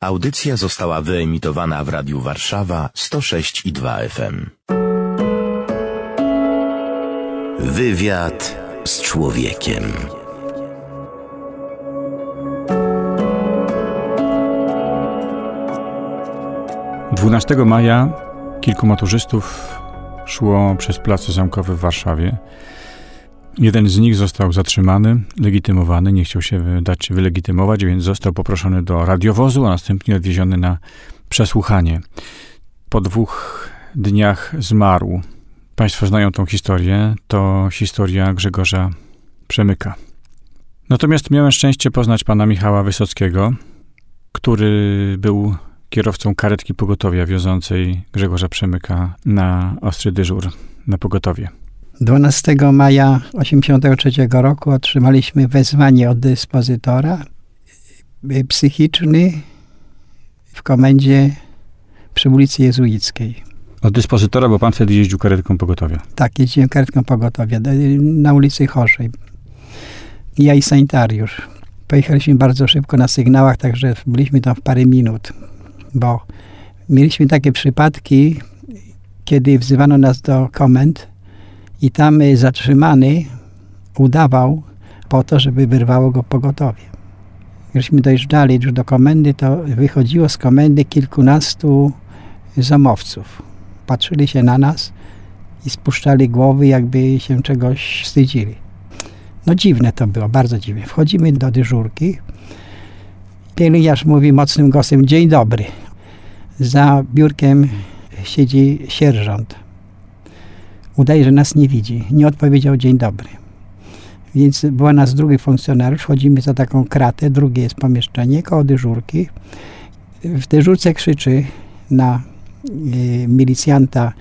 Audycja została wyemitowana w Radiu Warszawa 106 i 2 FM. Wywiad z człowiekiem. Dwunastego maja kilku maturzystów szło przez plac zamkowy w Warszawie. Jeden z nich został zatrzymany, legitymowany, nie chciał się dać wylegitymować, więc został poproszony do radiowozu, a następnie odwieziony na przesłuchanie. Po dwóch dniach zmarł. Państwo znają tą historię. To historia Grzegorza Przemyka. Natomiast miałem szczęście poznać pana Michała Wysockiego, który był kierowcą karetki pogotowia wiozącej Grzegorza Przemyka na ostry dyżur na pogotowie. 12 maja 1983 roku otrzymaliśmy wezwanie od dyspozytora y, psychiczny w komendzie przy ulicy Jezuickiej. Od dyspozytora, bo pan wtedy jeździł karetką pogotowia. Tak, jeździłem karetką pogotowia y, na ulicy Chorzej. Ja i sanitariusz. Pojechaliśmy bardzo szybko na sygnałach, także byliśmy tam w parę minut, bo mieliśmy takie przypadki, kiedy wzywano nas do komend, i tam zatrzymany udawał po to, żeby wyrwało go pogotowie. Gdyśmy dojeżdżali już do komendy, to wychodziło z komendy kilkunastu zamowców. Patrzyli się na nas i spuszczali głowy, jakby się czegoś wstydzili. No dziwne to było, bardzo dziwne. Wchodzimy do dyżurki. Pielęgniarz mówi mocnym głosem, dzień dobry. Za biurkiem siedzi sierżant udaje, że nas nie widzi. Nie odpowiedział dzień dobry. Więc była nas drugi funkcjonariusz, wchodzimy za taką kratę, drugie jest pomieszczenie koło dyżurki. W dyżurce krzyczy na y, milicjanta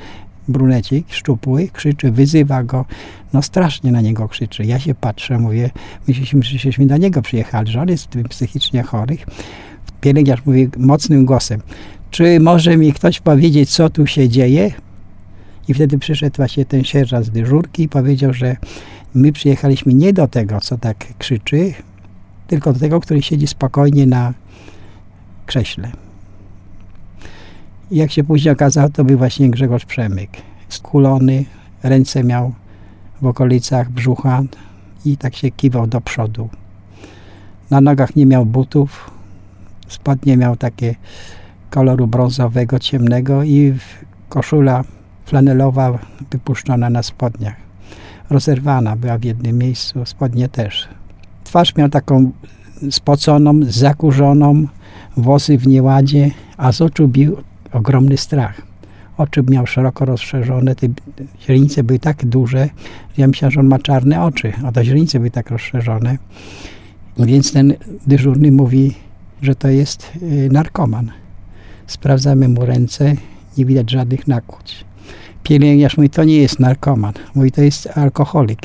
brunecik, szczupły, krzyczy, wyzywa go, no strasznie na niego krzyczy. Ja się patrzę, mówię, myśleliśmy, że żeśmy do niego przyjechali, że on jest psychicznie chorych. Pielęgniarz mówi mocnym głosem, czy może mi ktoś powiedzieć, co tu się dzieje? I wtedy przyszedł właśnie ten sierżant z dyżurki i powiedział, że my przyjechaliśmy nie do tego, co tak krzyczy, tylko do tego, który siedzi spokojnie na krześle. I jak się później okazało, to był właśnie Grzegorz Przemyk. Skulony, ręce miał w okolicach brzucha i tak się kiwał do przodu. Na nogach nie miał butów, spodnie miał takie koloru brązowego, ciemnego i koszula flanelowa wypuszczona na spodniach. Rozerwana była w jednym miejscu, spodnie też. Twarz miał taką spoconą, zakurzoną, włosy w nieładzie, a z oczu bił ogromny strach. Oczy miał szeroko rozszerzone, te źrenice były tak duże, że ja myślałem, że on ma czarne oczy, a te źrenice były tak rozszerzone. Więc ten dyżurny mówi, że to jest y, narkoman. Sprawdzamy mu ręce, nie widać żadnych nakłuć. Pielęgniarz mówi, to nie jest narkoman. Mówi, to jest alkoholik.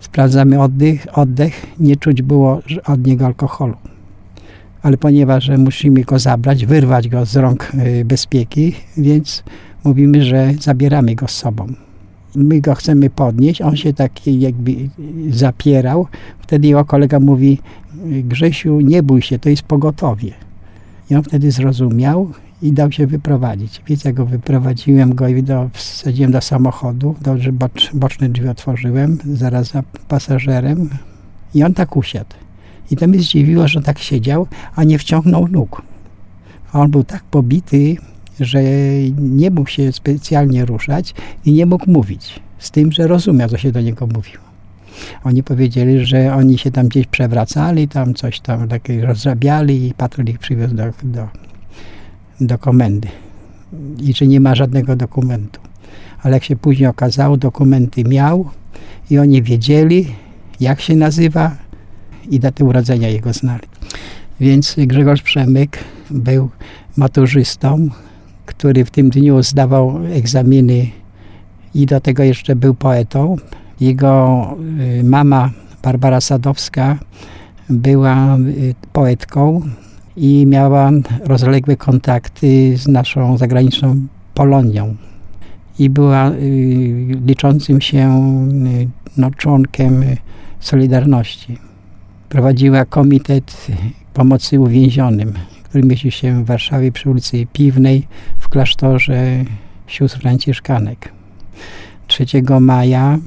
Sprawdzamy oddech, oddech. Nie czuć było od niego alkoholu. Ale ponieważ musimy go zabrać, wyrwać go z rąk y, bezpieki, więc mówimy, że zabieramy go z sobą. My go chcemy podnieść, on się tak jakby zapierał. Wtedy jego kolega mówi, Grzesiu, nie bój się, to jest pogotowie. I on wtedy zrozumiał i dał się wyprowadzić. Więc ja go wyprowadziłem go i do, wsadziłem do samochodu, dobrze bocz, boczne drzwi otworzyłem, zaraz za pasażerem i on tak usiadł. I to mnie zdziwiło, że tak siedział, a nie wciągnął nóg. A on był tak pobity, że nie mógł się specjalnie ruszać i nie mógł mówić. Z tym, że rozumiał, co się do niego mówiło. Oni powiedzieli, że oni się tam gdzieś przewracali, tam coś tam takie rozrabiali i patrol ich przywiózł do, do do komendy i że nie ma żadnego dokumentu. Ale jak się później okazało, dokumenty miał i oni wiedzieli, jak się nazywa i datę urodzenia jego znali. Więc Grzegorz Przemyk był maturzystą, który w tym dniu zdawał egzaminy i do tego jeszcze był poetą. Jego y, mama Barbara Sadowska była y, poetką, i miała rozległe kontakty z naszą zagraniczną Polonią. I była y, liczącym się y, no, członkiem Solidarności. Prowadziła komitet pomocy uwięzionym, który mieści się w Warszawie przy ulicy Piwnej w klasztorze sióstr Franciszkanek. 3 maja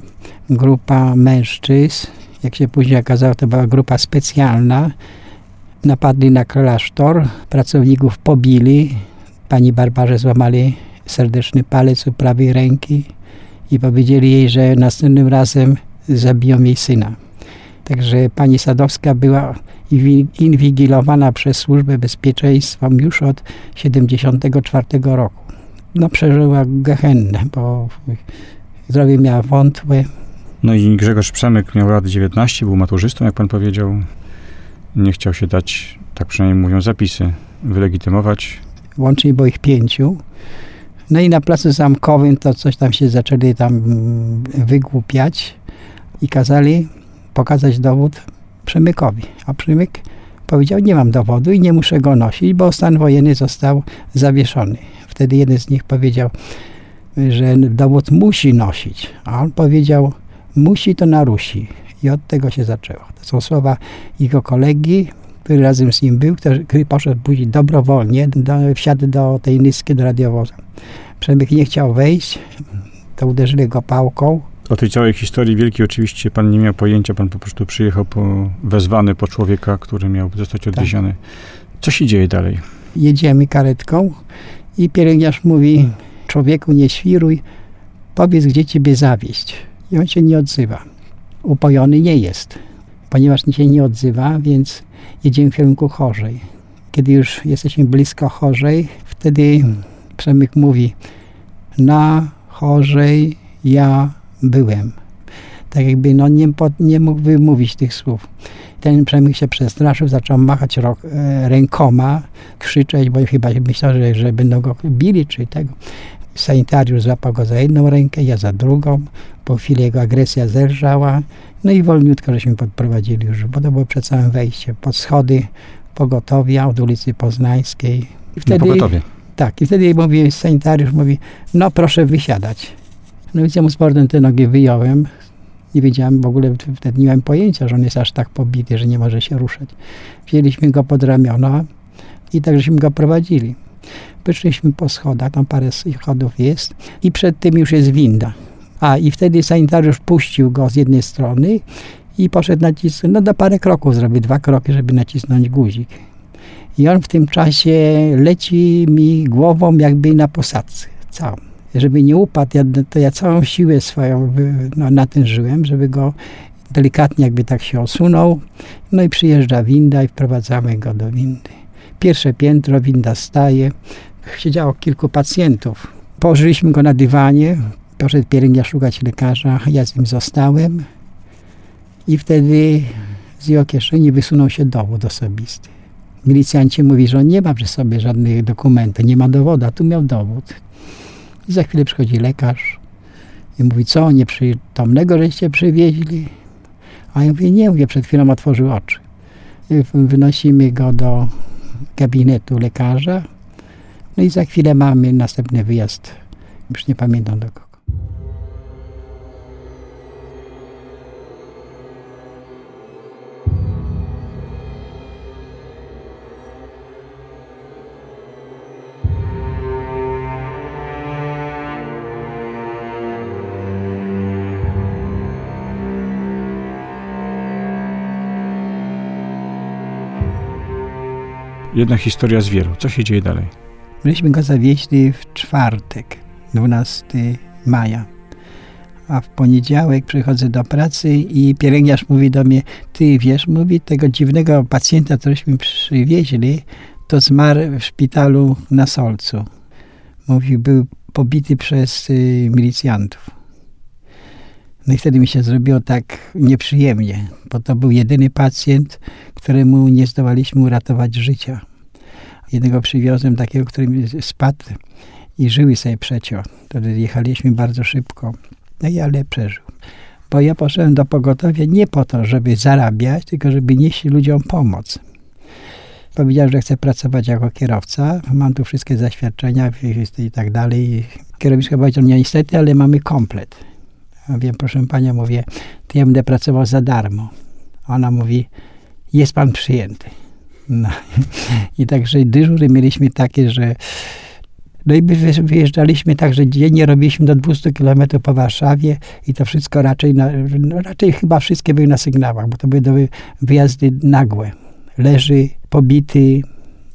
grupa mężczyzn, jak się później okazało, to była grupa specjalna, napadli na klasztor, pracowników pobili, pani Barbarze złamali serdeczny palec u prawej ręki i powiedzieli jej, że następnym razem zabiją jej syna. Także pani Sadowska była inwigilowana przez Służbę Bezpieczeństwa już od 1974 roku. No przeżyła gehennę, bo zdrowie miała wątłe. No i Grzegorz Przemyk miał lat 19, był maturzystą, jak pan powiedział. Nie chciał się dać, tak przynajmniej mówią zapisy, wylegitymować. Łącznie było ich pięciu. No i na placu zamkowym to coś tam się zaczęli tam wygłupiać i kazali pokazać dowód Przemykowi. A Przemyk powiedział, nie mam dowodu i nie muszę go nosić, bo stan wojenny został zawieszony. Wtedy jeden z nich powiedział, że dowód musi nosić, a on powiedział, musi to narusi. I od tego się zaczęło. To są słowa jego kolegi, który razem z nim był, który poszedł później dobrowolnie, do, wsiadł do tej nyski, do radiowozu. Przemyk nie chciał wejść, to uderzyli go pałką. O tej całej historii wielkiej oczywiście pan nie miał pojęcia, pan po prostu przyjechał po, wezwany po człowieka, który miał zostać tak. odwieziony. Tak. Co się dzieje dalej? Jedziemy karetką i pielęgniarz mówi, człowieku nie świruj, powiedz gdzie ciebie zawieść. I on się nie odzywa. Upojony nie jest, ponieważ się nie odzywa, więc jedziemy w kierunku Chorzej. Kiedy już jesteśmy blisko Chorzej, wtedy Przemyk mówi na Chorzej ja byłem. Tak jakby no, nie, nie mógł wymówić tych słów. Ten Przemyk się przestraszył, zaczął machać rok, e, rękoma, krzyczeć, bo chyba myślał, że, że będą go bili czy tego. Sanitariusz złapał go za jedną rękę, ja za drugą. Po chwili jego agresja zelżała. No i wolniutko żeśmy podprowadzili już, bo to było przed całym wejściem. Pod schody pogotowia od ulicy Poznańskiej. I wtedy, pogotowie. Tak, i wtedy mówi sanitariusz, mówi, no proszę wysiadać. No więc ja mu z portem te nogi wyjąłem. Nie wiedziałem w ogóle, wtedy nie miałem pojęcia, że on jest aż tak pobity, że nie może się ruszać. Wzięliśmy go pod ramiona i tak żeśmy go prowadzili. Wyszliśmy po schodach, tam parę schodów jest i przed tym już jest winda. A i wtedy sanitariusz puścił go z jednej strony i poszedł nacisnąć, no do parę kroków zrobił, dwa kroki, żeby nacisnąć guzik. I on w tym czasie leci mi głową jakby na posadzce, całą. Żeby nie upadł, ja, to ja całą siłę swoją no, natężyłem, żeby go delikatnie jakby tak się osunął. No i przyjeżdża winda i wprowadzamy go do windy. Pierwsze piętro, winda staje. Siedziało kilku pacjentów. Położyliśmy go na dywanie. Poszedł pielęgniarz szukać lekarza. Ja z nim zostałem. I wtedy z jego kieszeni wysunął się dowód osobisty. Milicjanci mówi, że on nie ma przy sobie żadnych dokumentów, nie ma dowodu, a tu miał dowód. I za chwilę przychodzi lekarz i mówi, co, nieprzytomnego żeście przywieźli? A ja mówię, nie, mówię, przed chwilą otworzył oczy. Wynosimy go do gabinetu lekarza. No i za chwilę mamy następny wyjazd. Już nie pamiętam do kogo. Jedna historia z wielu. Co się dzieje dalej? Myśmy go zawieźli w czwartek, 12 maja. A w poniedziałek przychodzę do pracy i pielęgniarz mówi do mnie, ty wiesz, mówi, tego dziwnego pacjenta, któryśmy przywieźli, to zmarł w szpitalu na Solcu. Mówi, był pobity przez y, milicjantów. No i wtedy mi się zrobiło tak nieprzyjemnie, bo to był jedyny pacjent, któremu nie zdołaliśmy uratować życia. Jednego przywiozłem takiego, który spadł i żyły sobie przeciął. Wtedy jechaliśmy bardzo szybko, no i ale przeżył. Bo ja poszedłem do pogotowia nie po to, żeby zarabiać, tylko żeby nieść ludziom pomoc. Powiedziałem, że chcę pracować jako kierowca, mam tu wszystkie zaświadczenia i tak dalej. Kierowniczka powiedział, nie niestety, ale mamy komplet. Ja wiem, proszę panią, mówię, to ja będę pracował za darmo. Ona mówi, jest pan przyjęty. No. I także dyżury mieliśmy takie, że no i wyjeżdżaliśmy tak, że dziennie robiliśmy do 200 km po Warszawie i to wszystko raczej, na, no raczej chyba wszystkie były na sygnałach, bo to były wyjazdy nagłe. Leży, pobity,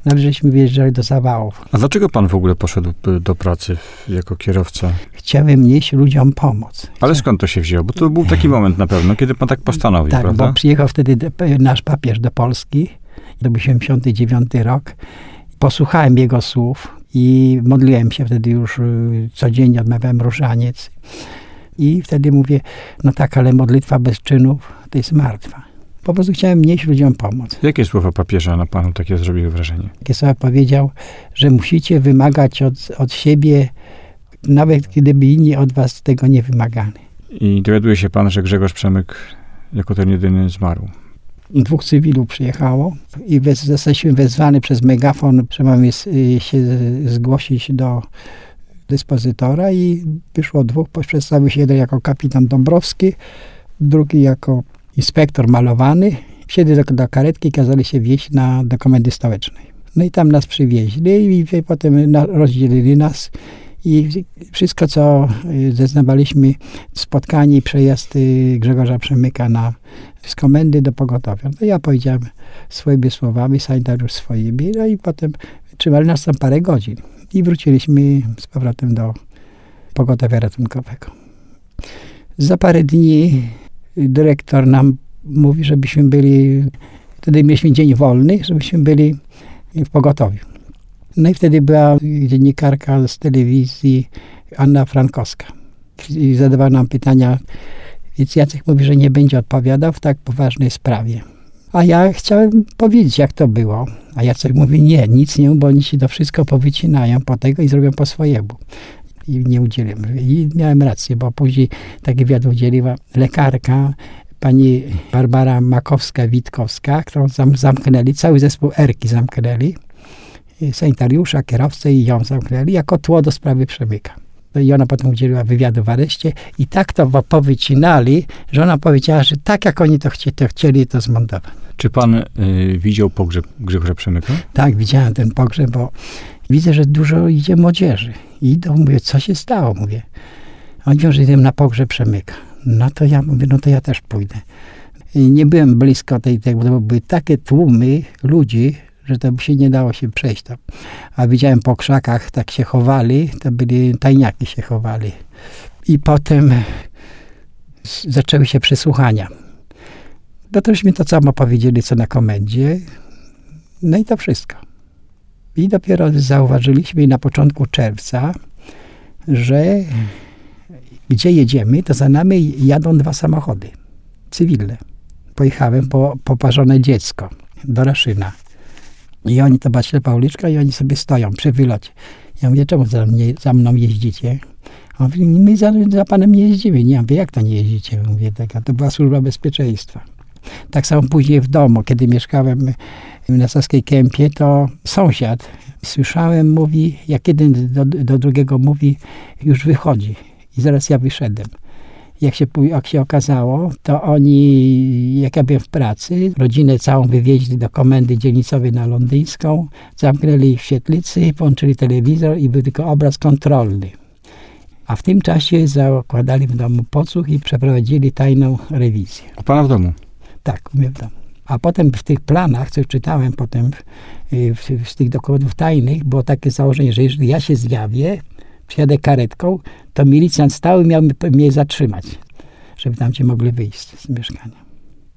no żeśmy wyjeżdżali do zawałów. A dlaczego pan w ogóle poszedł do pracy jako kierowca? Chciałem nieść ludziom pomoc. Ale skąd to się wzięło? Bo to był taki moment na pewno, kiedy pan tak postanowił, tak, prawda? bo przyjechał wtedy nasz papież do Polski, to był 79 rok. Posłuchałem jego słów i modliłem się wtedy już y, codziennie, odmawiałem różaniec. I wtedy mówię, no tak, ale modlitwa bez czynów to jest martwa. Po prostu chciałem nieść ludziom pomoc. Jakie słowa papieża na panu takie zrobiły wrażenie? Takie słowa powiedział, że musicie wymagać od, od siebie, nawet gdyby inni od was tego nie wymagali. I dowiaduje się pan, że Grzegorz Przemyk jako ten jedyny zmarł. Dwóch cywilów przyjechało i wez, zostaliśmy wezwani przez megafon, że mamy się zgłosić do dyspozytora i wyszło dwóch, przedstawił się jeden jako kapitan Dąbrowski, drugi jako inspektor malowany. Wsiedli do, do karetki kazali się wieść na, do komendy stołecznej. No i tam nas przywieźli i, i potem na, rozdzielili nas i wszystko, co y, zeznawaliśmy, spotkanie i przejazd Grzegorza Przemyka na, z komendy do pogotowia. No ja powiedziałem swoimi słowami, sanitariusz swoimi, no i potem trzymali nas tam parę godzin. I wróciliśmy z powrotem do pogotowia ratunkowego. Za parę dni dyrektor nam mówi, żebyśmy byli, wtedy mieliśmy dzień wolny, żebyśmy byli w pogotowiu. No i wtedy była dziennikarka z telewizji Anna Frankowska. I zadawała nam pytania, więc Jacek mówi, że nie będzie odpowiadał w tak poważnej sprawie. A ja chciałem powiedzieć, jak to było. A Jacek mówi, nie, nic nie, bo oni ci to wszystko powycinają po tego i zrobią po swojemu. I nie udzieliłem. I miałem rację, bo później taki wywiad udzieliła lekarka, pani Barbara Makowska-Witkowska, którą zam zamknęli, cały zespół Erki zamknęli sanitariusza, kierowcę i ją zamknęli jako tło do sprawy przemyka. No I ona potem udzieliła wywiadu w areszcie i tak to powycinali, że ona powiedziała, że tak jak oni to, chci to chcieli, to zmontować. Czy pan y, widział pogrzeb Grzegorza Przemyka? Tak, widziałem ten pogrzeb, bo widzę, że dużo idzie młodzieży. Idą, mówię, co się stało? Mówię, oni mówią, że idę na pogrzeb Przemyka. No to ja mówię, no to ja też pójdę. I nie byłem blisko tej, tej bo były takie tłumy ludzi, że by się nie dało się przejść tam. A widziałem po krzakach, tak się chowali, to byli tajniaki się chowali. I potem zaczęły się przesłuchania. No to mi to samo powiedzieli, co na komendzie. No i to wszystko. I dopiero zauważyliśmy na początku czerwca, że gdzie jedziemy, to za nami jadą dwa samochody cywilne. Pojechałem po poparzone dziecko do Raszyna. I oni, to była ślepa uliczka i oni sobie stoją przy wylocie. Ja mówię, czemu za, mnie, za mną jeździcie? On mówi, my za, za panem nie jeździmy. Nie, ja mówię, jak to nie jeździcie? Mówię, to była służba bezpieczeństwa. Tak samo później w domu, kiedy mieszkałem na Saskiej Kępie, to sąsiad, słyszałem, mówi, jak jeden do, do drugiego mówi, już wychodzi. I zaraz ja wyszedłem jak się, jak się okazało, to oni, jak ja byłem w pracy, rodzinę całą wywieźli do komendy dzielnicowej na Londyńską, zamknęli ich w świetlicy, połączyli telewizor i był tylko obraz kontrolny. A w tym czasie zakładali w domu podsłuch i przeprowadzili tajną rewizję. U pana w domu? Tak, u mnie w domu. A potem w tych planach, co czytałem potem w, z tych dokumentów tajnych, było takie założenie, że jeżeli ja się zjawię, przyjadę karetką, to milicjant stały miał mnie zatrzymać, żeby tam ci mogli wyjść z mieszkania.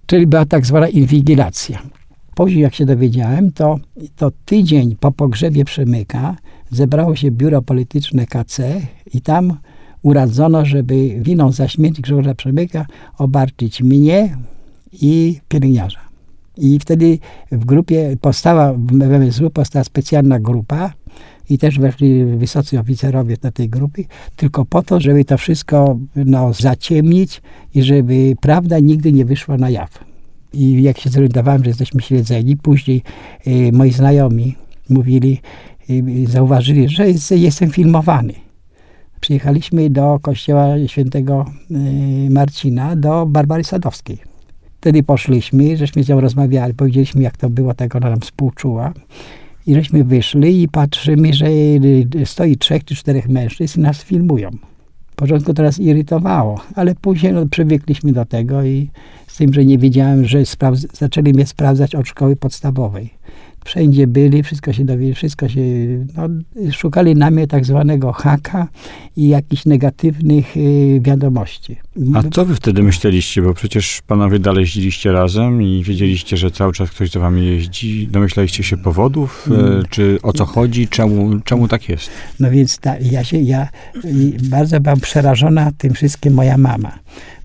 Czyli była tak zwana inwigilacja. Później, jak się dowiedziałem, to, to tydzień po pogrzebie Przemyka zebrało się biuro polityczne KC i tam uradzono, żeby winą za śmierć Grzegorza Przemyka obarczyć mnie i pielęgniarza. I wtedy w grupie powstała, w MSW powstała specjalna grupa, i też weszli wysocy oficerowie do tej grupy, tylko po to, żeby to wszystko no, zaciemnić i żeby prawda nigdy nie wyszła na jaw. I jak się zorientowałem, że jesteśmy śledzeni, później y, moi znajomi mówili, y, zauważyli, że jest, jestem filmowany. Przyjechaliśmy do kościoła świętego y, Marcina, do Barbary Sadowskiej. Wtedy poszliśmy, żeśmy z nią rozmawiali, powiedzieliśmy jak to było, tak ona nam współczuła. I żeśmy wyszli i patrzymy, że stoi trzech czy czterech mężczyzn i nas filmują. W początku nas irytowało, ale później no, przywykliśmy do tego i z tym, że nie wiedziałem, że zaczęli mnie sprawdzać od szkoły podstawowej wszędzie byli, wszystko się dowiedzieli, wszystko się, no, szukali na mnie tak zwanego haka i jakichś negatywnych y, wiadomości. A co wy wtedy myśleliście, bo przecież panowie dalej jeździliście razem i wiedzieliście, że cały czas ktoś za wami jeździ, domyślaliście się powodów, mm. czy o co chodzi, czemu, czemu tak jest? No więc ta, ja się, ja bardzo byłam przerażona tym wszystkim moja mama.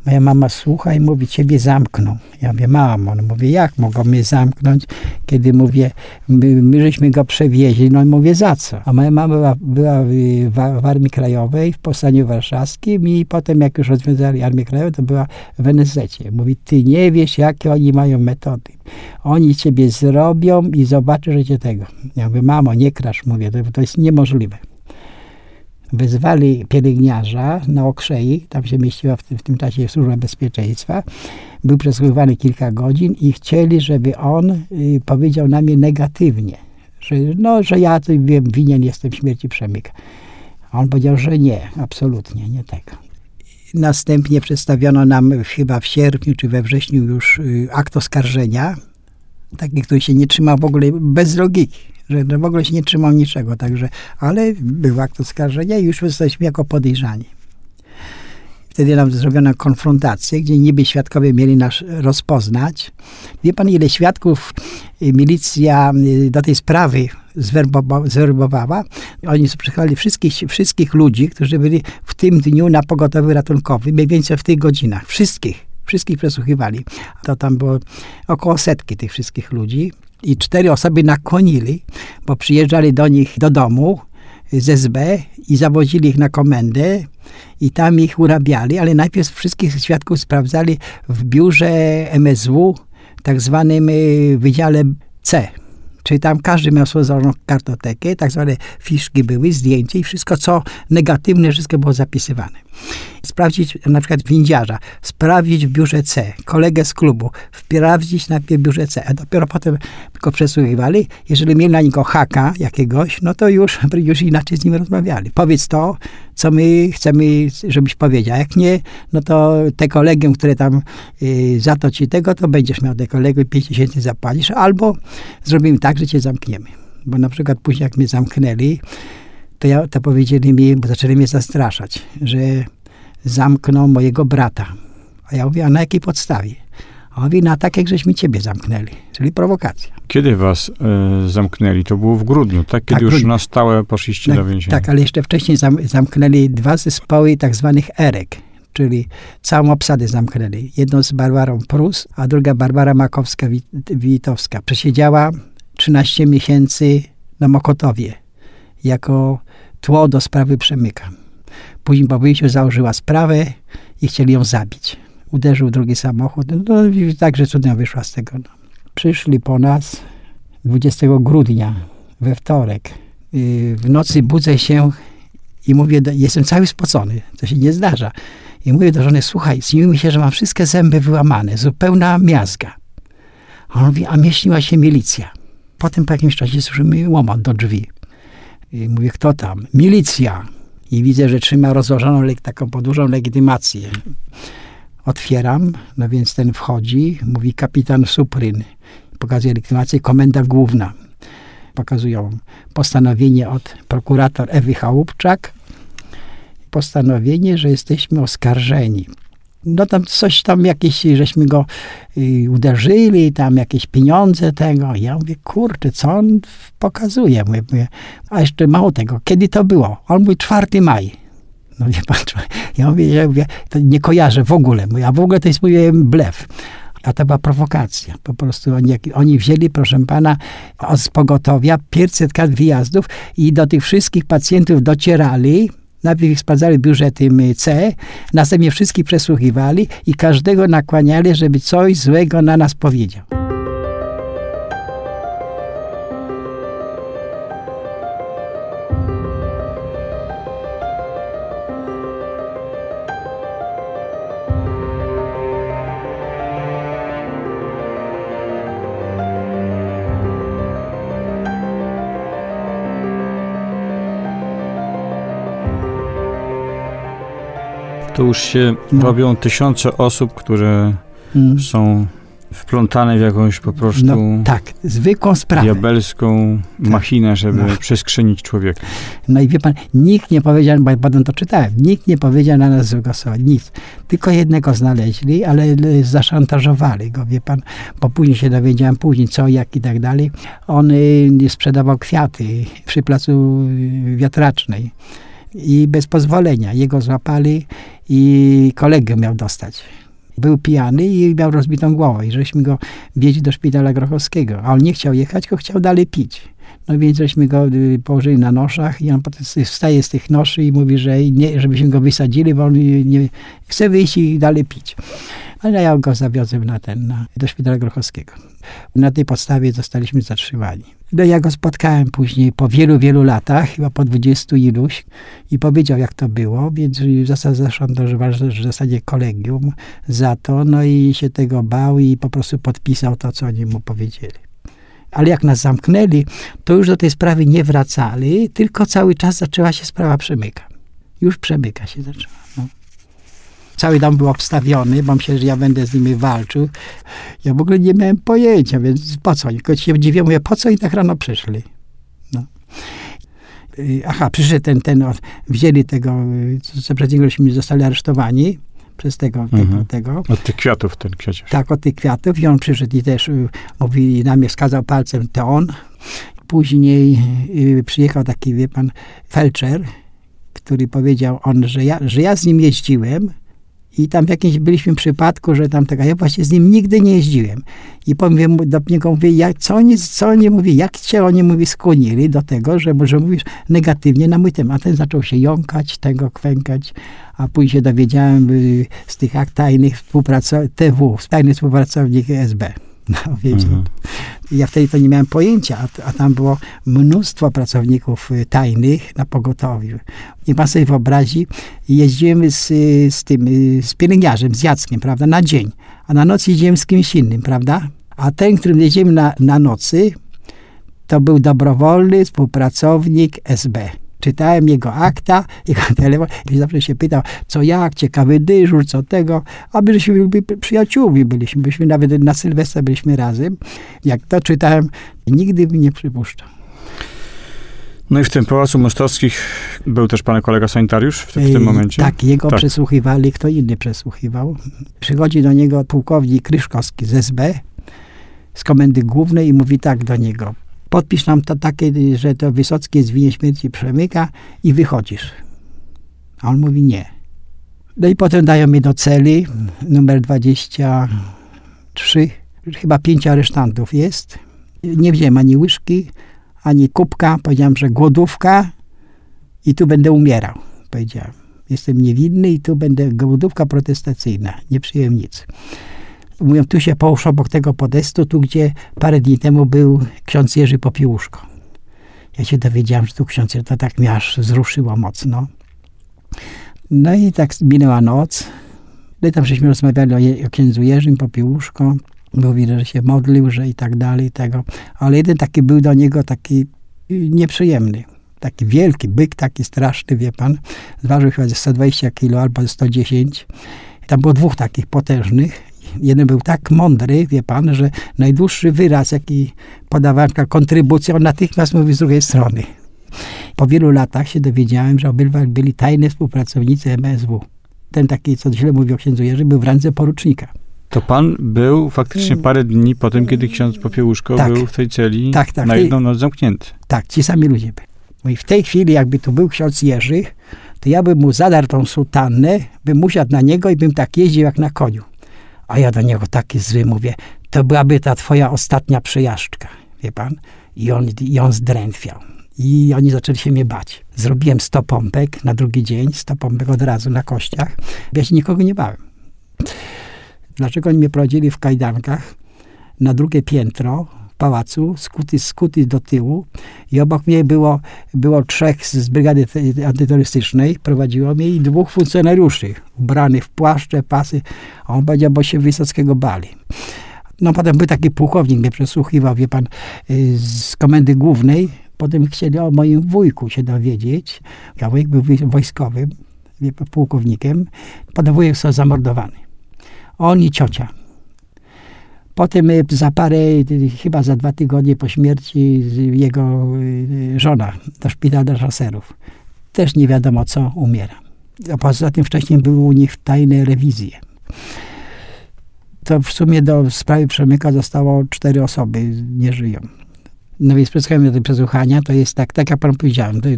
Moja mama słucha i mówi, ciebie zamkną. Ja mówię, mamo, no mówię, jak mogą mnie zamknąć, kiedy mówię, my, my żeśmy go przewieźli, no i mówię, za co? A moja mama była, była w, w, Armii Krajowej, w Powstaniu Warszawskim i potem jak już rozwiązali Armię Krajową, to była w NSZ. Mówi, ty nie wiesz, jakie oni mają metody. Oni ciebie zrobią i zobaczysz, że cię tego. Ja mówię, mamo, nie krasz, mówię, to, to jest niemożliwe wezwali pielęgniarza na Okrzei, tam się mieściła w tym, w tym czasie Służba Bezpieczeństwa. Był przesłuchiwany kilka godzin i chcieli, żeby on y, powiedział na mnie negatywnie, że, no, że ja to wiem, winien jestem śmierci Przemyka. A on powiedział, że nie, absolutnie, nie tego. Następnie przedstawiono nam chyba w sierpniu czy we wrześniu już y, akt oskarżenia, taki, który się nie trzyma w ogóle bez logiki że w ogóle się nie trzymał niczego, także, ale był akt oskarżenia i już jesteśmy jako podejrzani. Wtedy nam zrobiono konfrontację, gdzie niby świadkowie mieli nas rozpoznać. Wie pan, ile świadków y, milicja y, do tej sprawy zwerbowała? Oni przychowali wszystkich, wszystkich ludzi, którzy byli w tym dniu na pogotowiu ratunkowym, mniej więcej w tych godzinach. Wszystkich. Wszystkich przesłuchiwali. To tam było około setki tych wszystkich ludzi i cztery osoby nakłonili, bo przyjeżdżali do nich do domu z SB i zawozili ich na komendę i tam ich urabiali, ale najpierw wszystkich świadków sprawdzali w biurze MSW, tak zwanym y, Wydziale C. Czyli tam każdy miał swoją kartotekę, tak zwane fiszki były, zdjęcie i wszystko, co negatywne, wszystko było zapisywane. Sprawdzić na przykład windziarza, sprawdzić w biurze C, kolegę z klubu, sprawdzić najpierw w biurze C, a dopiero potem go przesłuchiwali. Jeżeli mieli na niego haka jakiegoś, no to już, już inaczej z nim rozmawiali. Powiedz to, co my chcemy, żebyś powiedział. Jak nie, no to te kolegium, które tam y, za to ci tego, to będziesz miał te kolegium, 5 tysięcy zapłacisz, albo zrobimy tak, że cię zamkniemy. Bo na przykład później jak mnie zamknęli, to, ja, to powiedzieli mi, bo zaczęli mnie zastraszać, że zamkną mojego brata. A ja mówię, a na jakiej podstawie? A on mówi, na tak jak żeśmy ciebie zamknęli, czyli prowokacja. Kiedy was y, zamknęli? To było w grudniu, tak? Kiedy tak, już na stałe poszliście tak, do więzienia. Tak, ale jeszcze wcześniej zam, zamknęli dwa zespoły tak zwanych erek, czyli całą obsadę zamknęli. Jedną z Barbarą Prus, a druga Barbara Makowska-Witowska. Przesiedziała 13 miesięcy na Mokotowie jako tło do sprawy Przemyka. Później wyjściu założyła sprawę i chcieli ją zabić. Uderzył drugi samochód. No, także cudem wyszła z tego. No. Przyszli po nas 20 grudnia, we wtorek. W nocy budzę się i mówię, jestem cały spocony. To się nie zdarza. I mówię do żony, słuchaj, śniło mi się, że mam wszystkie zęby wyłamane, zupełna miazga. A on mówi, a mnie śniła się milicja. Potem po jakimś czasie słyszymy łomot do drzwi. I mówię, kto tam? Milicja. I widzę, że trzyma rozłożoną taką podłużą legitymację. Otwieram, no więc ten wchodzi, mówi kapitan Supryn. Pokazuje legitymację, komenda główna. Pokazują postanowienie od prokurator Ewy Chałupczak. Postanowienie, że jesteśmy oskarżeni no tam coś tam jakieś, żeśmy go y, uderzyli, tam jakieś pieniądze tego. Ja mówię, kurczę, co on pokazuje? Mówię, a jeszcze mało tego, kiedy to było? On mówi, 4 maj. No wie pan, ja mówię, ja mówię, to nie kojarzę w ogóle. Mówię, a w ogóle to jest, mówię, blef. A to była prowokacja. Po prostu oni, oni wzięli, proszę pana, z pogotowia 500 kart wyjazdów i do tych wszystkich pacjentów docierali, Najpierw ich sprawdzali tym C, następnie wszystkich przesłuchiwali i każdego nakłaniali, żeby coś złego na nas powiedział. To już się No. robią tysiące osób, które Mm. są wplątane w jakąś po prostu No tak, zwykłą sprawę. diabelską machinę, żeby No. przeskrzynić człowieka. No i wie pan, nikt nie powiedział, bo ja potem to czytałem, nikt nie powiedział na nas złego słowa, nic. Tylko jednego znaleźli, ale zaszantażowali go, wie pan, bo później się dowiedziałem, później co, jak i tak dalej. On y, sprzedawał kwiaty przy placu y, wiatracznej i bez pozwolenia. Jego złapali i kolegę miał dostać. Był pijany i miał rozbitą głowę i żeśmy go wieźli do szpitala Grochowskiego, a on nie chciał jechać, tylko chciał dalej pić. No więc żeśmy go y, położyli na noszach i on potem wstaje z tych noszy i mówi, że nie, żebyśmy go wysadzili, bo on nie chce wyjść i dalej pić. Ale ja go zawiozłem na ten, na, do szpitala Grochowskiego. Na tej podstawie zostaliśmy zatrzymani. No ja go spotkałem później po wielu, wielu latach, chyba po dwudziestu iluś i powiedział jak to było, więc zaszantażował że w zasadzie kolegium za to, no i się tego bał i po prostu podpisał to, co oni mu powiedzieli. Ale jak nas zamknęli, to już do tej sprawy nie wracali, tylko cały czas zaczęła się sprawa przemyka. Już przemyka się zaczęła. No. Cały dom był obstawiony, bo myślę, że ja będę z nimi walczył. Ja w ogóle nie miałem pojęcia, więc po co? Tylko się dziwię, mówię, po co i tak rano przyszli? No. Y, Aha, przyszedł ten, ten, wzięli tego, co, przed żeśmy zostali aresztowani przez tego, tego, Mhm. tego. Od tych kwiatów ten kwiaciarz. Tak, od tych kwiatów i on przyszedł i też y, mówi, na mnie wskazał palcem, to on. Później y, przyjechał taki, wie pan, felczer, który powiedział on, że ja, że ja z nim jeździłem i tam w jakimś byliśmy przypadku, że tam taka, ja właśnie z nim nigdy nie jeździłem. I powiem do niego, mówię, jak, co oni, co oni mówi, jak cię oni mówi skłonili do tego, że może mówisz negatywnie na mój temat. A ten zaczął się jąkać, tego kwękać, a później się dowiedziałem y, z tych tajnych współpracownik, TW, tajny współpracownik SB. No, wiecie, Mhm. ja wtedy to nie miałem pojęcia, a, a tam było mnóstwo pracowników y, tajnych na pogotowiu. Niech pan sobie wyobrazi, jeździłem z, y, z tym, y, z pielęgniarzem, z Jackiem, prawda, na dzień, a na noc jeździłem z kimś innym, prawda? A ten, którym jeździłem na, na nocy, to był dobrowolny współpracownik SB. Czytałem jego akta, jego telefon i zawsze się pytał, co jak, ciekawy dyżur, co tego. A my żeśmy byli przyjaciółmi byliśmy, byliśmy nawet na Sylwestra byliśmy razem. Jak to czytałem, nigdy bym nie przypuszczał. No i w tym Pałacu Mostowskich był też pan kolega sanitariusz w, w tym momencie? Tak, jego Tak. przesłuchiwali, kto inny przesłuchiwał. Przychodzi do niego pułkownik Kryszkowski z SB, z komendy głównej i mówi tak do niego. Podpisz nam to takie, że to Wysocki jest winie śmierci Przemyka i wychodzisz. A on mówi nie. No i potem dają mnie do celi, numer 23. Chyba pięć aresztantów jest. Nie wziąłem ani łyżki, ani kubka. Powiedziałem, że głodówka i tu będę umierał. Powiedziałem. Jestem niewinny i tu będę głodówka protestacyjna. Nie przyjąłem nic. Mówią, tu się połóż obok tego podestu, tu gdzie parę dni temu był ksiądz Jerzy Popiełuszko. Ja się dowiedziałem, że tu ksiądz Jerzy, to tak mnie aż wzruszyło mocno. No i tak minęła noc. No i tam żeśmy rozmawiali o, o księdzu Jerzym Popiełuszko. Mówi, że się modlił, że i tak dalej, tego. Ale jeden taki był do niego taki y, nieprzyjemny. Taki wielki byk, taki straszny, wie pan. Zważył chyba ze 120 kilo albo ze 110. Tam było dwóch takich potężnych. Jeden był tak mądry, wie pan, że najdłuższy wyraz, jaki podawałem jako kontrybucję, on natychmiast mówi z drugiej strony. Po wielu latach się dowiedziałem, że obydwaj byli tajne współpracownicy MSW. Ten taki, co źle mówił o księdzu Jerzy, był w randze porucznika. To pan był faktycznie parę dni po tym, kiedy ksiądz Popiełuszko Tak. był w tej celi Tak, tak, na tej- jedną noc zamknięty. Tak, ci sami ludzie byli. No i w tej chwili, jakby tu był ksiądz Jerzy, to ja bym mu zadarł tą sutannę, bym usiadł na niego i bym tak jeździł jak na koniu. A ja do niego taki zły mówię, to byłaby ta twoja ostatnia przejażdżka, wie pan? I on, i on zdrętwiał. I oni zaczęli się mnie bać. Zrobiłem 100 pompek na drugi dzień, 100 pompek od razu na kościach. Ja się nikogo nie bałem. Dlaczego oni mnie prowadzili w kajdankach na drugie piętro pałacu, skuty, skuty do tyłu i obok mnie było, było trzech z, brygady te- antyterrorystycznej, prowadziło mnie i dwóch funkcjonariuszy ubranych w płaszcze, pasy. On powiedział, bo się Wysockiego bali. No potem był taki pułkownik, mnie przesłuchiwał, wie pan, y, z komendy głównej. Potem chcieli o moim wujku się dowiedzieć. Ja wujek był wy- wojskowym, wie pułkownikiem. Potem wujek został zamordowany. On i ciocia. Potem y, za parę, y, chyba za dwa tygodnie po śmierci jego y, żona do szpitala szaserów. Też nie wiadomo co, umiera. A poza tym wcześniej były u nich tajne rewizje. To w sumie do sprawy Przemyka zostało cztery osoby, nie żyją. No więc do przesłuchania to jest tak, tak jak pan powiedziałem, to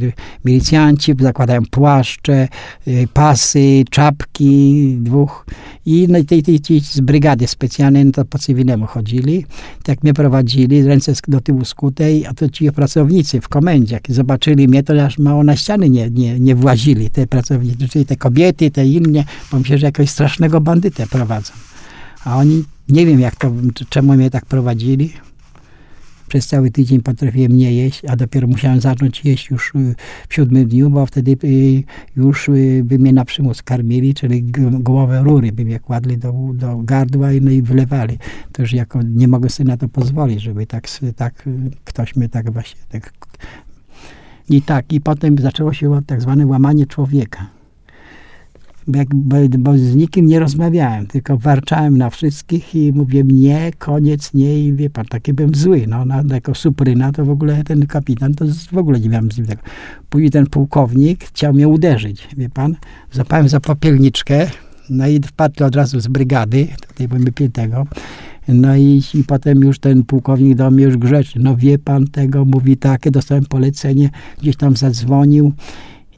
milicjanci zakładają płaszcze, y, pasy, czapki dwóch i no tej, tej, ci z brygady specjalnej no to po cywilnemu chodzili. Tak mnie prowadzili, ręce do tyłu skutej, a to ci pracownicy w komendzie, jak zobaczyli mnie, to aż mało na ściany nie, nie, nie włazili, te pracownicy, czyli te kobiety, te inne, bo myślę, że jakiegoś strasznego bandytę prowadzą. A oni, nie wiem jak to, czemu mnie tak prowadzili, przez cały tydzień potrafiłem nie jeść, a dopiero musiałem zacząć jeść już y, w siódmym dniu, bo wtedy y, już y, by mnie na przymus karmili, czyli głowę rury by mnie kładli do, do gardła i, no i wylewali. To już jako nie mogę sobie na to pozwolić, żeby tak, tak ktoś mnie tak właśnie... Tak. I tak, i potem zaczęło się tak zwane łamanie człowieka. Bo, z nikim nie rozmawiałem, tylko warczałem na wszystkich i mówię nie, koniec, nie i wie pan, taki byłem zły, no, na, jako supryna to w ogóle ten kapitan, to w ogóle nie miałem z nim tego. Później ten pułkownik chciał mnie uderzyć, wie pan, zapałem za popielniczkę, no i wpadł od razu z brygady, tutaj byłem piętego, no i, i potem już ten pułkownik do mnie już grzeczny, no wie pan tego, mówi takie, dostałem polecenie, gdzieś tam zadzwonił,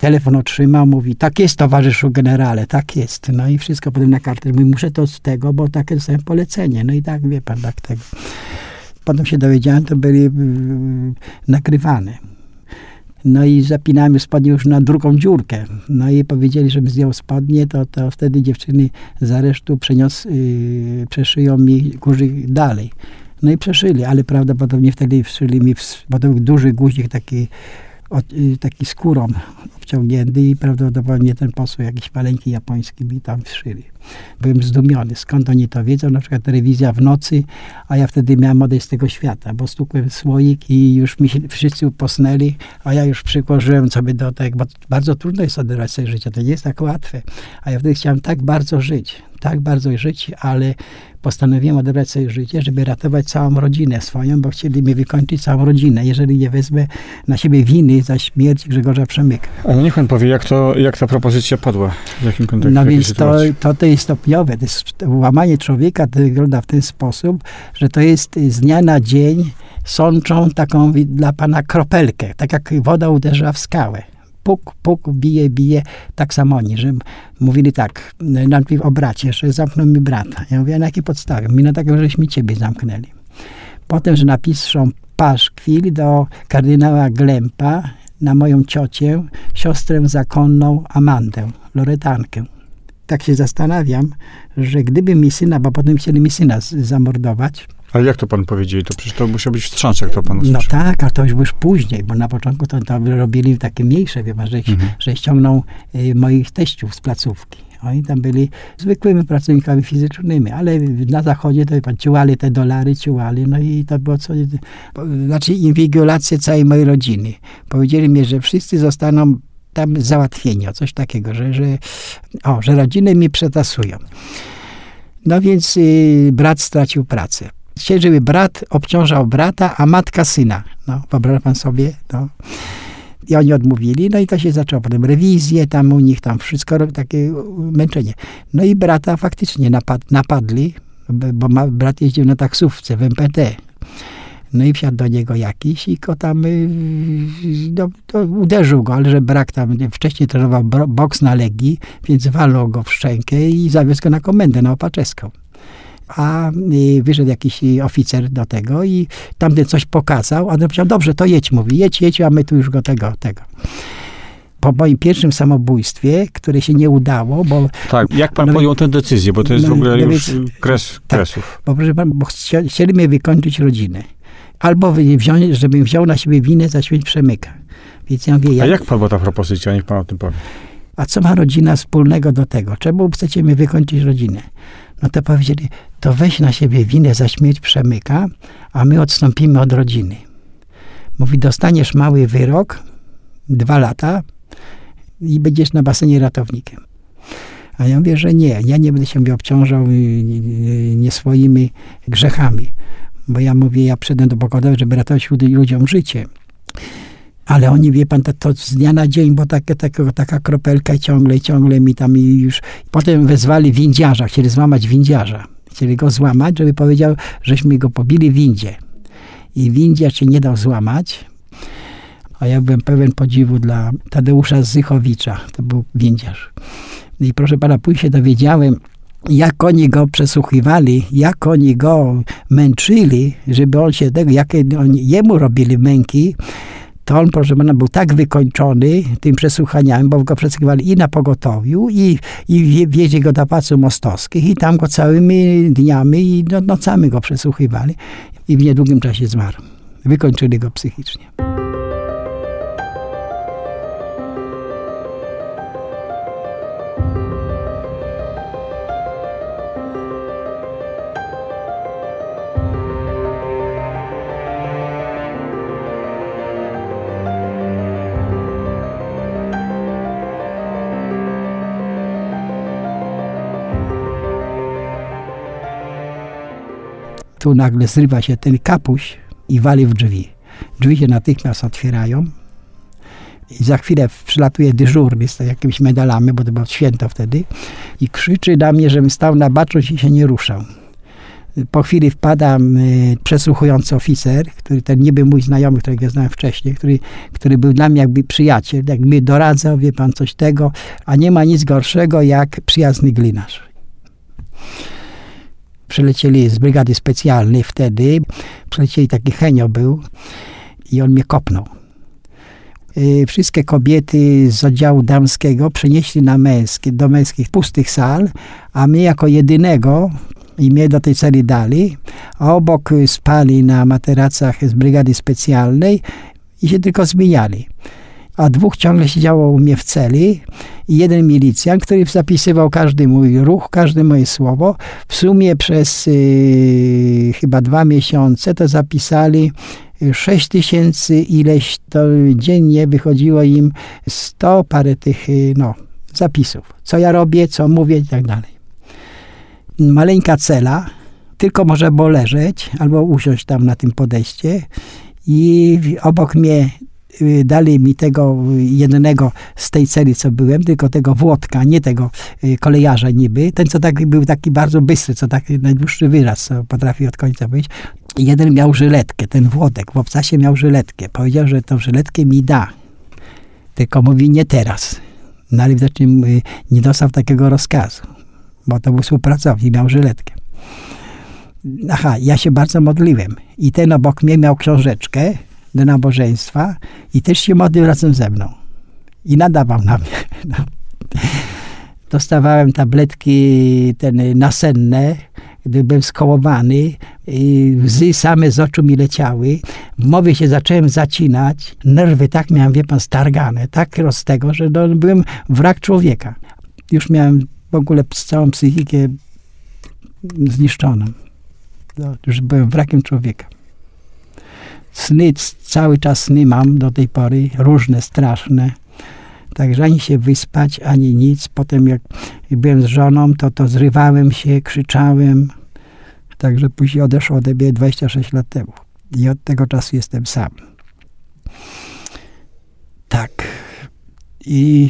telefon otrzymał, mówi, tak jest towarzyszu generale, tak jest. No i wszystko potem na kartę. Mówi, muszę to z tego, bo takie dostałem polecenie. No i tak, wie pan, tak tego. Potem się dowiedziałem, to byli nakrywane. No i zapinałem spodnie już na drugą dziurkę. No i powiedzieli, żebym zdjął spodnie, to, to wtedy dziewczyny z aresztu przenios, yy, przeszyją mi guzik dalej. No i przeszyli, ale prawdopodobnie wtedy wszyli mi, w, bo to był duży guzik taki, taki skórą obciągnięty i prawdopodobnie ten posł jakiś maleńki japoński mi tam wszyli. Byłem zdumiony, skąd oni to wiedzą, na przykład telewizja w nocy, a ja wtedy miałem odejść z tego świata, bo stukłem słoik i już mi się wszyscy posnęli, a ja już przykłożyłem sobie do tego, bo bardzo trudno jest odebrać sobie życie, to nie jest tak łatwe. A ja wtedy chciałem tak bardzo żyć, tak bardzo żyć, ale postanowiłem odebrać sobie życie, żeby ratować całą rodzinę swoją, bo chcieli mi wykończyć całą rodzinę, jeżeli nie wezmę na siebie winy za śmierć Grzegorza Przemyka. Ale niech pan powie, jak, to, jak ta propozycja padła? W jakim kontekście? No więc to, to, to jest stopniowe. To jest łamanie człowieka to wygląda w ten sposób, że to jest z dnia na dzień sączą taką dla pana kropelkę, tak jak woda uderza w skałę. Puk, puk, bije, bije. Tak samo oni, że mówili tak, najpierw o bracie, że zamknął mi brata. Ja mówię, na jakiej podstawie? Mi na taką, żeśmy ciebie zamknęli. Potem, że napiszą paszkwil do kardynała Glempa na moją ciocię, siostrę zakonną Amandę, Loretankę. Tak się zastanawiam, że gdyby mi syna, bo potem chcieli mi syna zamordować, Ale jak to pan powiedzieli? To przecież to musiał być wstrząs, jak to pan no usłyszał. tak, ale to już, już później, bo na początku to, to robili takie mniejsze, wie pan, że, Mhm. że ściągną y, moich teściów z placówki. Oni tam byli zwykłymi pracownikami fizycznymi, ale na zachodzie to pan, ciułali te dolary, ciułali, no i to było co, znaczy inwigilację całej mojej rodziny. Powiedzieli mi, że wszyscy zostaną tam załatwieni, o coś takiego, że, że, o, że rodziny mi przetasują. No więc y, brat stracił pracę. Chcieli, żeby brat obciążał brata, a matka syna. No, wyobraża pan sobie? No. I oni odmówili, no i to się zaczęło potem rewizje, tam u nich tam wszystko, takie męczenie. No i brata faktycznie napad, napadli, bo ma, brat jeździł na taksówce w MPT. No i wsiadł do niego jakiś i go tam y, no, uderzył go, ale że brak tam, wcześniej trenował boks na Legii, więc walnął go w szczękę i zawiózł go na komendę, na Opaczeską a y, wyszedł jakiś y, oficer do tego i tamten coś pokazał, a on powiedział, dobrze, to jedź, mówi, jedź, jedź, a my tu już go tego, tego. Po moim pierwszym samobójstwie, które się nie udało, bo, Tak, jak pan No, podjął tę decyzję? Bo to jest no, w ogóle no już kres, tak. kresów. bo, proszę pan, bo chcia- chcieli mnie wykończyć rodzinę. Albo wziąć, żebym wziął na siebie winę za śmierć Przemyka. Więc ja mówię, A jak, jak padła ta propozycja? Niech pan o tym powie. a co ma rodzina wspólnego do tego? Czemu chcecie mi wykończyć rodzinę? No to powiedzieli, to weź na siebie winę za śmierć Przemyka, a my odstąpimy od rodziny. Mówi, dostaniesz mały wyrok, dwa lata, i będziesz na basenie ratownikiem. A ja mówię, że nie, ja nie będę się obciążał nie swoimi grzechami. Bo ja mówię, ja przyjdę do pogodowy, żeby ratować ludziom życie. Ale oni, wie pan, to, to z dnia na dzień, bo takie, takie, taka kropelka ciągle, ciągle mi tam i już... Potem wezwali windziarza, chcieli złamać windziarza. Chcieli go złamać, żeby powiedział, żeśmy go pobili w windzie. I windziarz się nie dał złamać, a ja byłem pełen podziwu dla Tadeusza Zychowicza, to był windziarz. I proszę pana, później się dowiedziałem, jak oni go przesłuchiwali, jak oni go męczyli, żeby on się tego, jakie oni jemu robili męki, to on, proszę pana, był tak wykończony tym przesłuchaniami, bo go przesłuchiwali i na pogotowiu, i, i wieźli go do Pałacu Mostowskich, i tam go całymi dniami i no, nocami go przesłuchiwali. I w niedługim czasie zmarł. Wykończyli go psychicznie. Tu nagle zrywa się ten kapuś i wali w drzwi. Drzwi się natychmiast otwierają i za chwilę przylatuje dyżurny z jakimiś medalami, bo to było święto wtedy i krzyczy na mnie, żebym stał na baczność i się nie ruszał. Po chwili wpada y, przesłuchujący oficer, który ten niby mój znajomy, którego znałem wcześniej, który, który był dla mnie jakby przyjaciel, jakby doradzał, wie pan, coś tego, a nie ma nic gorszego jak przyjazny glinarz przylecieli z brygady specjalnej wtedy, przylecieli taki Henio był i on mnie kopnął. Y, wszystkie kobiety z oddziału damskiego przenieśli na męskie, do męskich pustych sal, a mnie jako jedynego i mnie do tej celi dali, a obok spali na materacach z brygady specjalnej i się tylko zmieniali a dwóch ciągle siedziało u mnie w celi i jeden milicjant, który zapisywał każdy mój ruch, każde moje słowo. W sumie przez y, chyba dwa miesiące to zapisali sześć tysięcy ileś to dziennie wychodziło im sto parę tych y, no, zapisów. Co ja robię, co mówię i tak dalej. Maleńka cela, tylko może było leżeć albo usiąść tam na tym podejście i obok mnie Y, dali mi tego jednego z tej celi, co byłem, tylko tego Włodka, nie tego y, kolejarza niby. Ten, co tak, był taki bardzo bystry, co taki najdłuższy wyraz co potrafi od końca być. Jeden miał żyletkę, ten Włodek w obcasie miał żyletkę. Powiedział, że tą żyletkę mi da. Tylko mówi nie teraz. No ale widocznie y, nie dostał takiego rozkazu, bo to był współpracownik, miał żyletkę. Aha, ja się bardzo modliłem. I ten obok mnie miał książeczkę, do nabożeństwa i też się modlił razem ze mną. I nadawał na mnie. Dostawałem tabletki ten nasenne, gdy byłem skołowany, i łzy same z oczu mi leciały. W mowie się zacząłem zacinać. Nerwy tak miałem, wie pan, stargane, tak roz tego, że no, byłem wrak człowieka. Już miałem w ogóle całą psychikę zniszczoną. No, już byłem wrakiem człowieka. Sny, cały czas sny mam do tej pory, różne, straszne. Także ani się wyspać, ani nic. Potem jak byłem z żoną, to to zrywałem się, krzyczałem. Także później odeszło ode mnie 26 lat temu. I od tego czasu jestem sam. Tak. I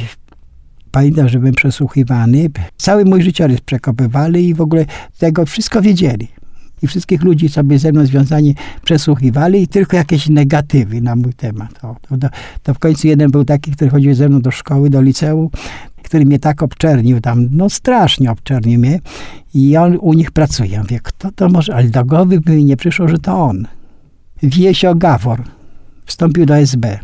pamiętam, że byłem przesłuchiwany. Cały mój życiorys przekopywali i w ogóle tego wszystko wiedzieli i wszystkich ludzi sobie ze mną związani przesłuchiwali i tylko jakieś negatywy na mój temat. O, to, to w końcu jeden był taki, który chodził ze mną do szkoły, do liceum, który mnie tak obczernił tam, no strasznie obczernił mnie i on u nich pracuje. Ja mówię, kto to może, ale do głowy by mi nie przyszło, że to on. Wiesio Gawor wstąpił do SB,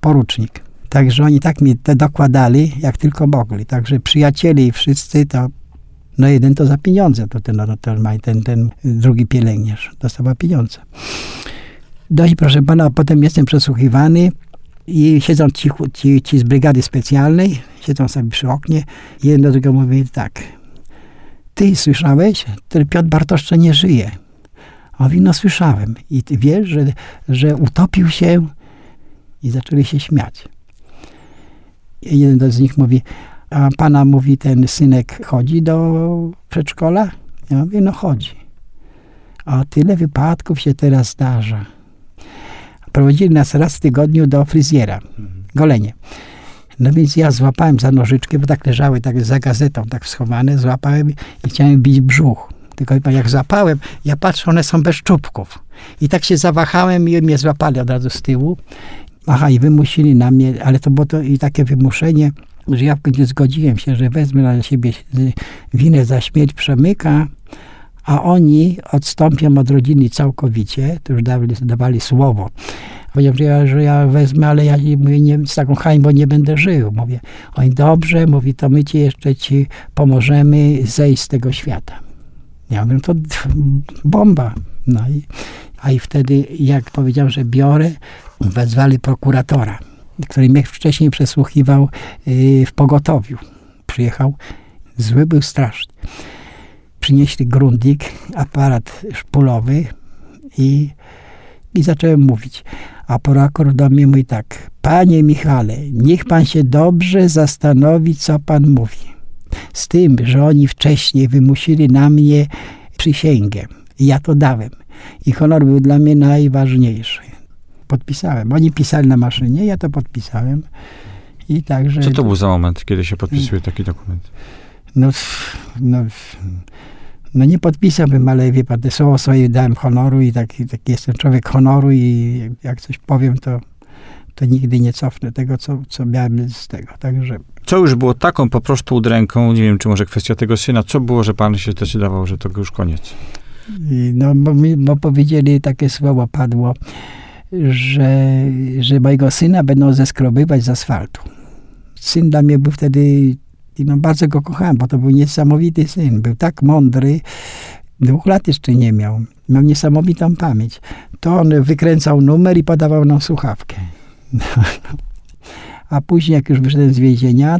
porucznik. Także oni tak mi te dokładali, jak tylko mogli. Także przyjaciele i wszyscy to no jeden to za pieniądze, to ten, ten, ten, ten drugi pielęgniarz dostawał pieniądze. No i proszę pana, potem jestem przesłuchiwany i siedzą ci, ci, ci z brygady specjalnej, siedzą sobie przy oknie jeden do drugiego mówi tak, ty słyszałeś, ten Piotr Bartoszcze nie żyje. A mówi, no słyszałem. I ty wiesz, że, że utopił się i zaczęli się śmiać. I jeden z nich mówi, a pana mówi, ten synek chodzi do przedszkola? Ja mówię, no chodzi. A tyle wypadków się teraz zdarza. Prowadzili nas raz w tygodniu do fryzjera, golenie. No więc ja złapałem za nożyczkę, bo tak leżały tak za gazetą, tak schowane, złapałem i chciałem bić brzuch. Tylko jak złapałem, ja patrzę, one są bez czubków. I tak się zawahałem i mnie złapali od razu z tyłu. Aha, i wymusili na mnie, ale to było to i takie wymuszenie, że ja końcu zgodziłem się, że wezmę na siebie winę za śmierć Przemyka, a oni odstąpią od rodziny całkowicie, to już dawali, dawali słowo. Powiedziałem, że ja, że ja wezmę, ale ja mówię, nie, z taką hańbą nie będę żył. Mówię, oni dobrze, mówi, to my ci jeszcze ci pomożemy zejść z tego świata. Ja mówię, to bomba. No i, a i wtedy, jak powiedziałem, że biorę, wezwali prokuratora, który mnie wcześniej przesłuchiwał yy, w pogotowiu. Przyjechał, zły był straszny. Przynieśli grundik, aparat szpulowy i, i zacząłem mówić. A prokurator do mnie mówi tak, panie Michale, niech pan się dobrze zastanowi, co pan mówi. Z tym, że oni wcześniej wymusili na mnie przysięgę. Ja to dałem. I honor był dla mnie najważniejszy. Podpisałem. Oni pisali na maszynie, ja to podpisałem. I także... Co to był za moment, kiedy się podpisuje taki dokument? No, no, no nie podpisałbym, ale wie pan, te słowo swoje dałem honoru i taki, taki jestem człowiek honoru i jak coś powiem, to, to nigdy nie cofnę tego, co, co miałem z tego. Także co już było taką po prostu udręką, nie wiem, czy może kwestia tego syna, co było, że pan się zdecydował, że to już koniec? No, bo, bo powiedzieli, takie słowo padło, że, że mojego syna będą zeskrobywać z asfaltu. Syn dla mnie był wtedy, no bardzo go kochałem, bo to był niesamowity syn. Był tak mądry, dwóch lat jeszcze nie miał. Miał niesamowitą pamięć. To on wykręcał numer i podawał nam słuchawkę. A później, jak już wyszedłem z więzienia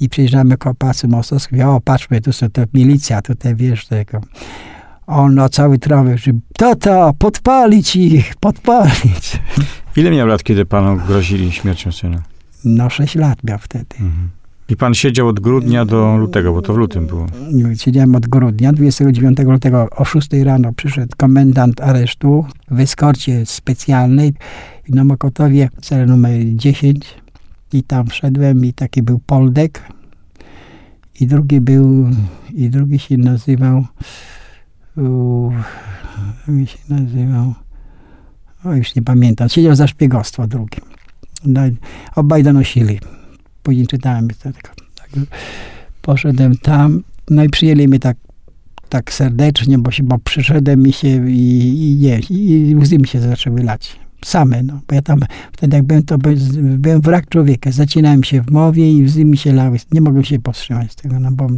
i przyjeżdżamy koło Pałacu Mostowskiego, o patrzmy, tu są to milicja, tutaj wiesz, tego. On na cały trawę, że tata, podpalić ich, podpalić. Ile miał lat, kiedy panu grozili śmiercią syna? No, sześć lat miał wtedy. Mhm. I pan siedział od grudnia do lutego, bo to w lutym było. Siedziałem od grudnia. 29 lutego o 6 rano przyszedł komendant aresztu w eskorcie specjalnej na Mokotowie, cel numer 10 i tam wszedłem i taki był poldek i drugi był, i drugi się nazywał drugi się nazywał o już nie pamiętam, siedział za szpiegostwo drugi. No, obaj donosili. Później czytałem tak, tak, poszedłem tam, no i przyjęli mnie tak tak serdecznie, bo, się, bo przyszedłem i się i, i nie, i łzy mi się zaczęły lać same, no. Bo ja tam wtedy jak byłem, to byłem wrak człowieka. Zacinałem się w mowie i łzy mi się lały. Nie mogłem się powstrzymać z tego, no bo,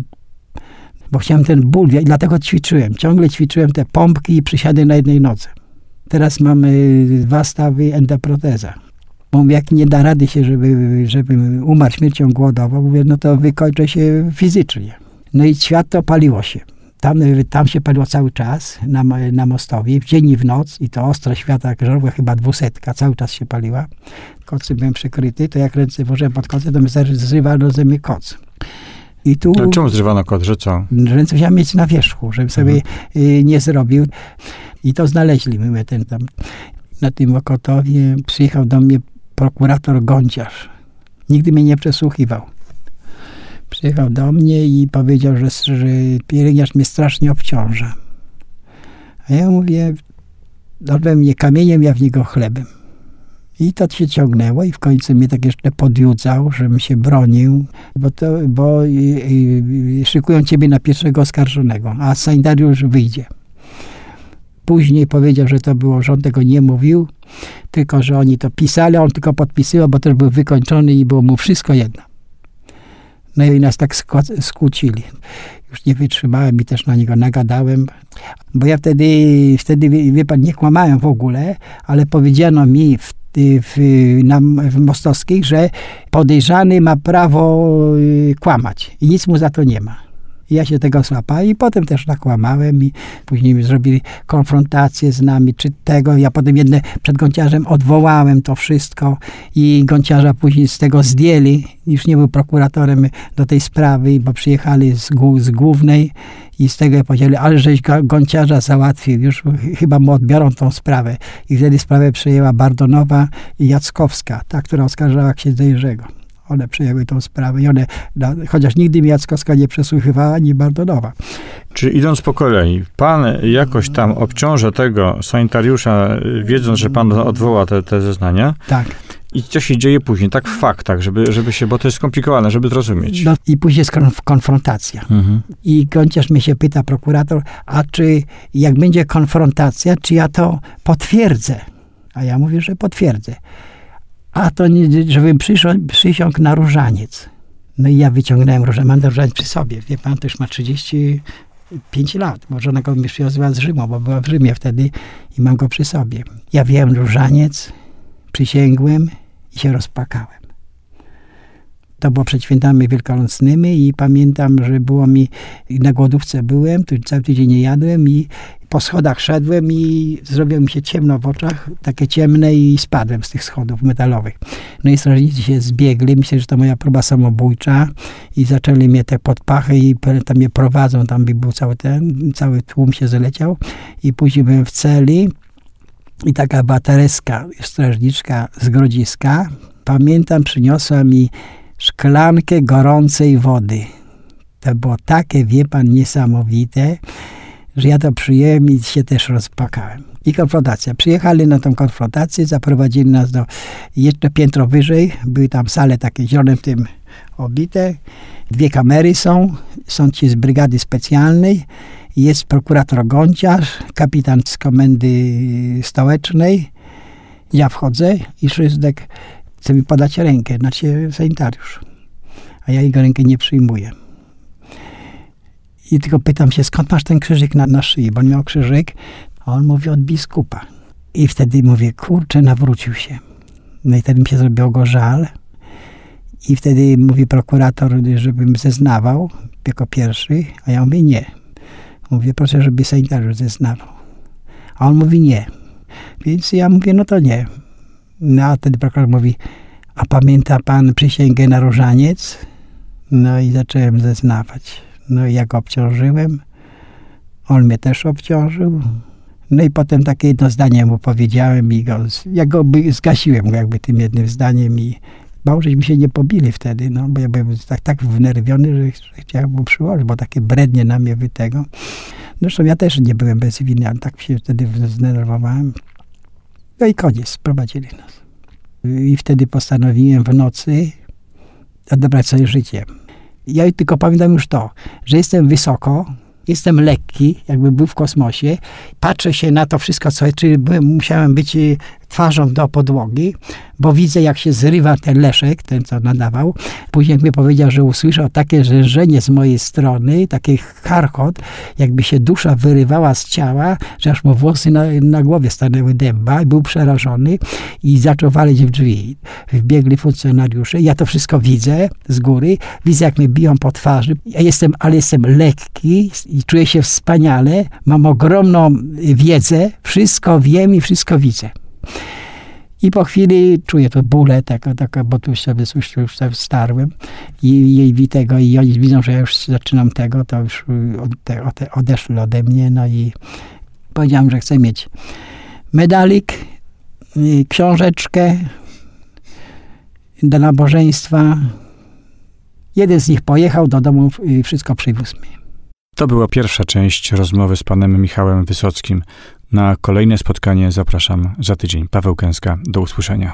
bo chciałem ten ból dlatego ćwiczyłem. Ciągle ćwiczyłem te pompki i przysiady na jednej nodze. Teraz mamy dwa stawy endoproteza. Mówię, jak nie da rady się, żeby, żeby umarł śmiercią głodową, mówię, no to wykończę się fizycznie. No i świat to paliło się. Tam, tam się paliło cały czas na, na mostowie, w dzień i w noc i to ostre świata, żarła chyba dwusetka, cały czas się paliła. Kocy byłem przykryty, to jak ręce włożyłem pod kocę, to mi zrywano ze mnie koc. I tu, no, czemu zrywano kot, że co? Ręce chciałem mieć na wierzchu, żebym sobie mhm. y, nie zrobił. I to znaleźli my ten tam. Na tym Okotowie przyjechał do mnie prokurator Gąciarz. Nigdy mnie nie przesłuchiwał przyjechał do mnie i powiedział, że, że pielęgniarz mnie strasznie obciąża. A ja mówię, we mnie kamieniem, ja w niego chlebem. I to się ciągnęło i w końcu mnie tak jeszcze podjudzał, żebym się bronił, bo, to, bo i, i, szykują ciebie na pierwszego oskarżonego, a sanitariusz wyjdzie. Później powiedział, że to było, że on tego nie mówił, tylko że oni to pisali, on tylko podpisywał, bo też był wykończony i było mu wszystko jedno. No i nas tak skłócili. Już nie wytrzymałem i też na niego nagadałem, bo ja wtedy, wtedy wie pan, nie kłamałem w ogóle, ale powiedziano mi w, w, na, w Mostowskich, że podejrzany ma prawo y, kłamać i nic mu za to nie ma. Ja się tego złapałem i potem też nakłamałem i później zrobili konfrontację z nami, czy tego. Ja potem jedne przed Gąciarzem odwołałem to wszystko i Gąciarza później z tego zdjęli. Już nie był prokuratorem do tej sprawy, bo przyjechali z, z głównej i z tego powiedzieli, ale żeś Gąciarza załatwił, już chyba mu odbiorą tą sprawę. I wtedy sprawę przejęła Bardonowa i Jackowska, ta, która oskarżała księdza Jerzego. One przejęły tą sprawę i one, chociaż nigdy mi Jackowska nie przesłuchiwała, ani Bardonowa. Czy idąc po kolei, pan jakoś tam obciąża tego sanitariusza, wiedząc, że pan odwoła te, te zeznania? Tak. I co się dzieje później, tak w faktach, żeby, żeby się, bo to jest skomplikowane, żeby zrozumieć. No i później jest konfrontacja. Mhm. I Gąciarz mnie się pyta, prokurator, a czy jak będzie konfrontacja, czy ja to potwierdzę? A ja mówię, że potwierdzę. A to nie, żebym przysiąg, przysiągł na różaniec. No i ja wyciągnąłem różaniec, mam różaniec przy sobie. Wie pan, to już ma 35 lat, bo żona go mi przywiozła z Rzymu, bo była w Rzymie wtedy i mam go przy sobie. Ja wiem różaniec, przysięgłem i się rozpakałem. To było przed świętami wielkanocnymi i pamiętam, że było mi, na głodówce byłem, tu cały tydzień nie jadłem i po schodach szedłem i zrobiło mi się ciemno w oczach, takie ciemne i spadłem z tych schodów metalowych. No i strażnicy się zbiegli, myślę, że to moja próba samobójcza i zaczęli mnie te podpachy i tam mnie prowadzą, tam by był cały ten, cały tłum się zleciał i później byłem w celi i taka batereska strażniczka z Grodziska, pamiętam, przyniosła mi szklankę gorącej wody. To było takie, wie pan, niesamowite, że ja to przyjąłem i się też rozpakałem. I konfrontacja. Przyjechali na tą konfrontację, zaprowadzili nas do jeszcze piętro wyżej. Były tam sale takie zielonym tym obite. Dwie kamery są. Są ci z brygady specjalnej. Jest prokurator Gąciarz, kapitan z komendy stołecznej. Ja wchodzę i Szyzdek chce mi podać rękę, znaczy sanitariusz. A ja jego rękę nie przyjmuję. I tylko pytam się, skąd masz ten krzyżyk na, na szyi? Bo on miał krzyżyk, a on mówi od biskupa. I wtedy mówię, kurczę, nawrócił się. No i wtedy mi się zrobiło go żal. I wtedy mówi prokurator, żebym zeznawał jako pierwszy, a ja mówię nie. Mówię, proszę, żeby sanitariusz zeznawał. A on mówi nie. Więc ja mówię, no to nie. No a wtedy prokurator mówi, a pamięta pan przysięgę na różaniec? No i zacząłem zeznawać. No i jak obciążyłem, on mnie też obciążył. No i potem takie jedno zdanie mu powiedziałem i go, ja go zgasiłem jakby tym jednym zdaniem i bał, żeśmy się nie pobili wtedy, no, bo ja byłem tak, tak wnerwiony, że chciałem mu przyłożyć, bo takie brednie na mnie wy tego. Zresztą ja też nie byłem bez winy, ale tak się wtedy zdenerwowałem. No i koniec, sprowadzili nas. I wtedy postanowiłem w nocy odebrać sobie życie. Ja tylko pamiętam już to, że jestem wysoko, jestem lekki, jakby był w kosmosie. Patrzę się na to wszystko, co, czy byłem, musiałem być twarzą do podłogi, bo widzę, jak się zrywa ten Leszek, ten, co nadawał. Później jak mi powiedział, że usłyszał takie rzężenie z mojej strony, taki charchot, jakby się dusza wyrywała z ciała, że aż mu włosy na, na głowie stanęły dęba i był przerażony i zaczął walić w drzwi. Wbiegli funkcjonariusze. Ja to wszystko widzę z góry. Widzę, jak mnie biją po twarzy. Ja jestem, ale jestem lekki i czuję się wspaniale. Mam ogromną wiedzę. Wszystko wiem i wszystko widzę. I po chwili czuję to bóle, taka, taka, bo tu sobie już, już starłem i jej witego i oni widzą, że ja już zaczynam tego, to już ode, odeszli ode mnie, no i powiedziałem, że chcę mieć medalik, książeczkę do nabożeństwa. Jeden z nich pojechał do domu i wszystko przywiózł mi. To była pierwsza część rozmowy z panem Michałem Wysockim. Na kolejne spotkanie zapraszam za tydzień. Paweł Kęska, do usłyszenia.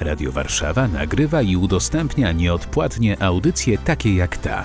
Radio Warszawa nagrywa i udostępnia nieodpłatnie audycje takie jak ta